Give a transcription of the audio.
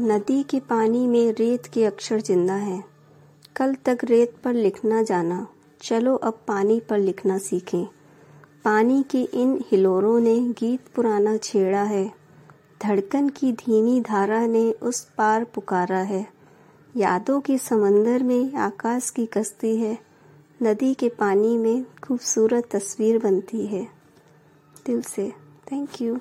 नदी के पानी में रेत के अक्षर ज़िंदा हैं। कल तक रेत पर लिखना जाना। चलो अब पानी पर लिखना सीखें। पानी के इन हिलोरों ने गीत पुराना छेड़ा है। धड़कन की धीमी धारा ने उस पार पुकारा है। यादों के समंदर में आकाश की कश्ती है। नदी के पानी में खूबसूरत तस्वीर बनती है। दिल से थैंक यू